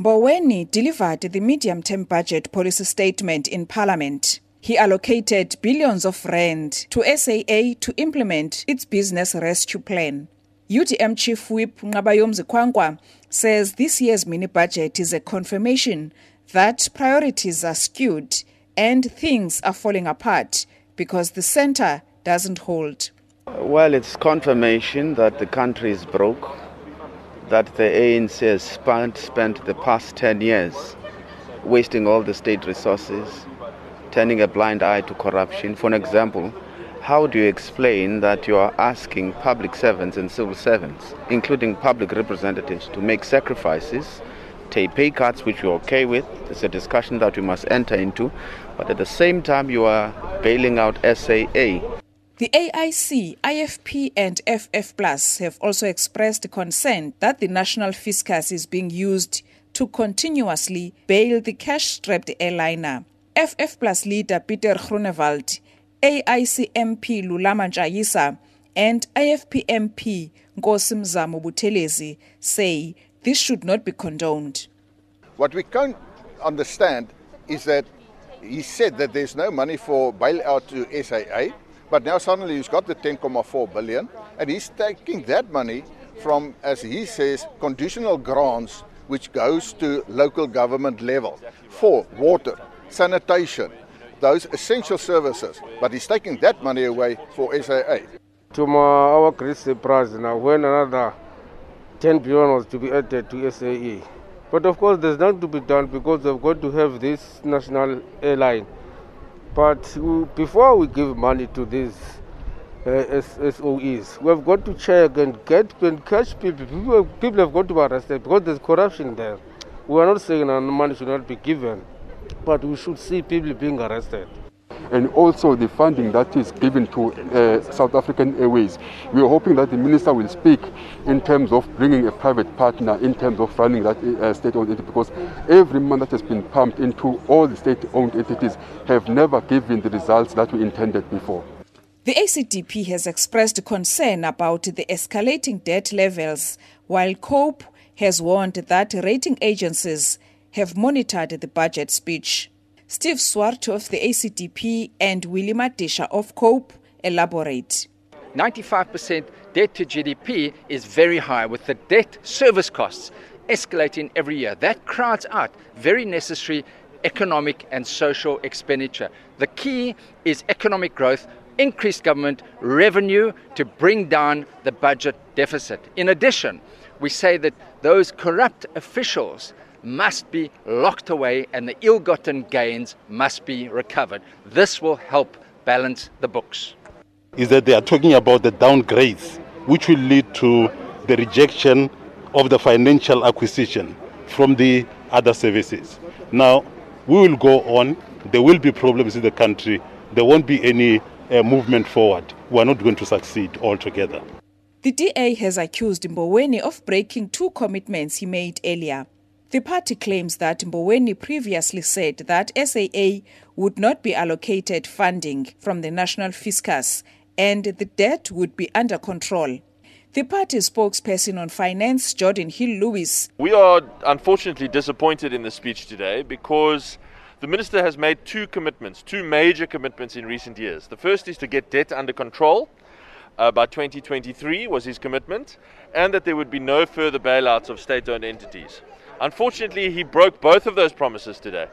Mboweni delivered the medium-term budget policy statement in Parliament. He allocated billions of rand to SAA to implement its business rescue plan. UDM Chief Whip Nqabayomzi Kwankwa says this year's mini budget is a confirmation that priorities are skewed and things are falling apart because the center doesn't hold. Well, it's confirmation that the country is broke, that the ANC has spent, spent the past 10 years wasting all the state resources, turning a blind eye to corruption. For an example, how do you explain that you are asking public servants and civil servants, including public representatives, to make sacrifices, take pay cuts, which you're okay with? It's a discussion that we must enter into. But at the same time, you are bailing out SAA. The AIC, IFP, and FF Plus have also expressed concern that the national fiscus is being used to continuously bail the cash strapped airliner. FF Plus leader Peter Groenewald, AIC MP Lulama Ntshayisa, and IFP MP Nkosi Mzamo Buthelezi say this should not be condoned. What we can't understand is that he said that there's no money for bailout to SAA, but now suddenly he's got the 10.4 billion, and he's taking that money from, as he says, conditional grants, which goes to local government level for water, sanitation, those essential services. But he's taking that money away for SAA. To my, our great surprise now, when another 10 billion was to be added to SAE. But of course, there's nothing to be done because they've got to have this national airline. But before we give money to these uh, SOEs, we've got to check and get and catch people. people. People have got to be arrested because there's corruption there. We are not saying that money should not be given, but we should see people being arrested and also the funding that is given to uh, South African Airways. We are hoping that the minister will speak in terms of bringing a private partner in terms of running that uh, state-owned entity because every money that has been pumped into all the state-owned entities have never given the results that we intended before. The ACDP has expressed concern about the escalating debt levels, while COPE has warned that rating agencies have monitored the budget speech. Steve Swart of the ACDP and Willie Madisha of COPE elaborate. 95% debt to GDP is very high, with the debt service costs escalating every year. That crowds out very necessary economic and social expenditure. The key is economic growth, increased government revenue to bring down the budget deficit. In addition, we say that those corrupt officials must be locked away and the ill gotten gains must be recovered. This will help balance the books. Is that they are talking about the downgrades, which will lead to the rejection of the financial acquisition from the other services. Now, we will go on. There will be problems in the country. There won't be any uh, movement forward. We are not going to succeed altogether. The DA has accused Mboweni of breaking two commitments he made earlier. The party claims that Mboweni previously said that SAA would not be allocated funding from the national fiscus and the debt would be under control. The party spokesperson on finance, Geordin Hill-Lewis. We are unfortunately disappointed in the speech today because the minister has made two commitments, two major commitments in recent years. The first is to get debt under control. Uh, by 2023 was his commitment, and that there would be no further bailouts of state owned entities. Unfortunately, he broke both of those promises today.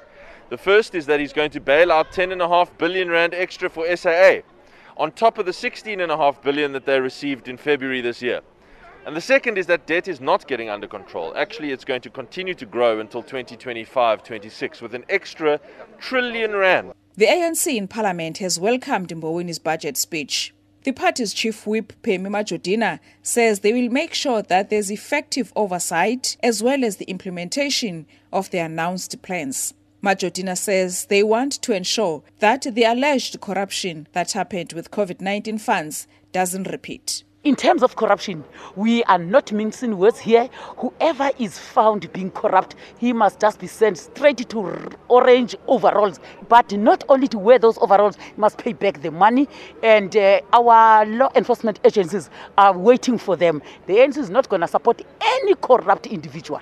The first is that he's going to bail out 10.5 billion rand extra for SAA, on top of the 16.5 billion that they received in February this year. And the second is that debt is not getting under control. Actually, it's going to continue to grow until 2025 26 with an extra trillion rand. The ANC in Parliament has welcomed Mboweni's budget speech. The party's chief whip, Pemmy Majodina, says they will make sure that there's effective oversight as well as the implementation of the announced plans. Majodina says they want to ensure that the alleged corruption that happened with COVID 19 funds doesn't repeat. In terms of corruption, we are not mincing words here. Whoever is found being corrupt, he must just be sent straight to orange overalls. But not only to wear those overalls, he must pay back the money. And uh, our law enforcement agencies are waiting for them. The ANC is not going to support any corrupt individual.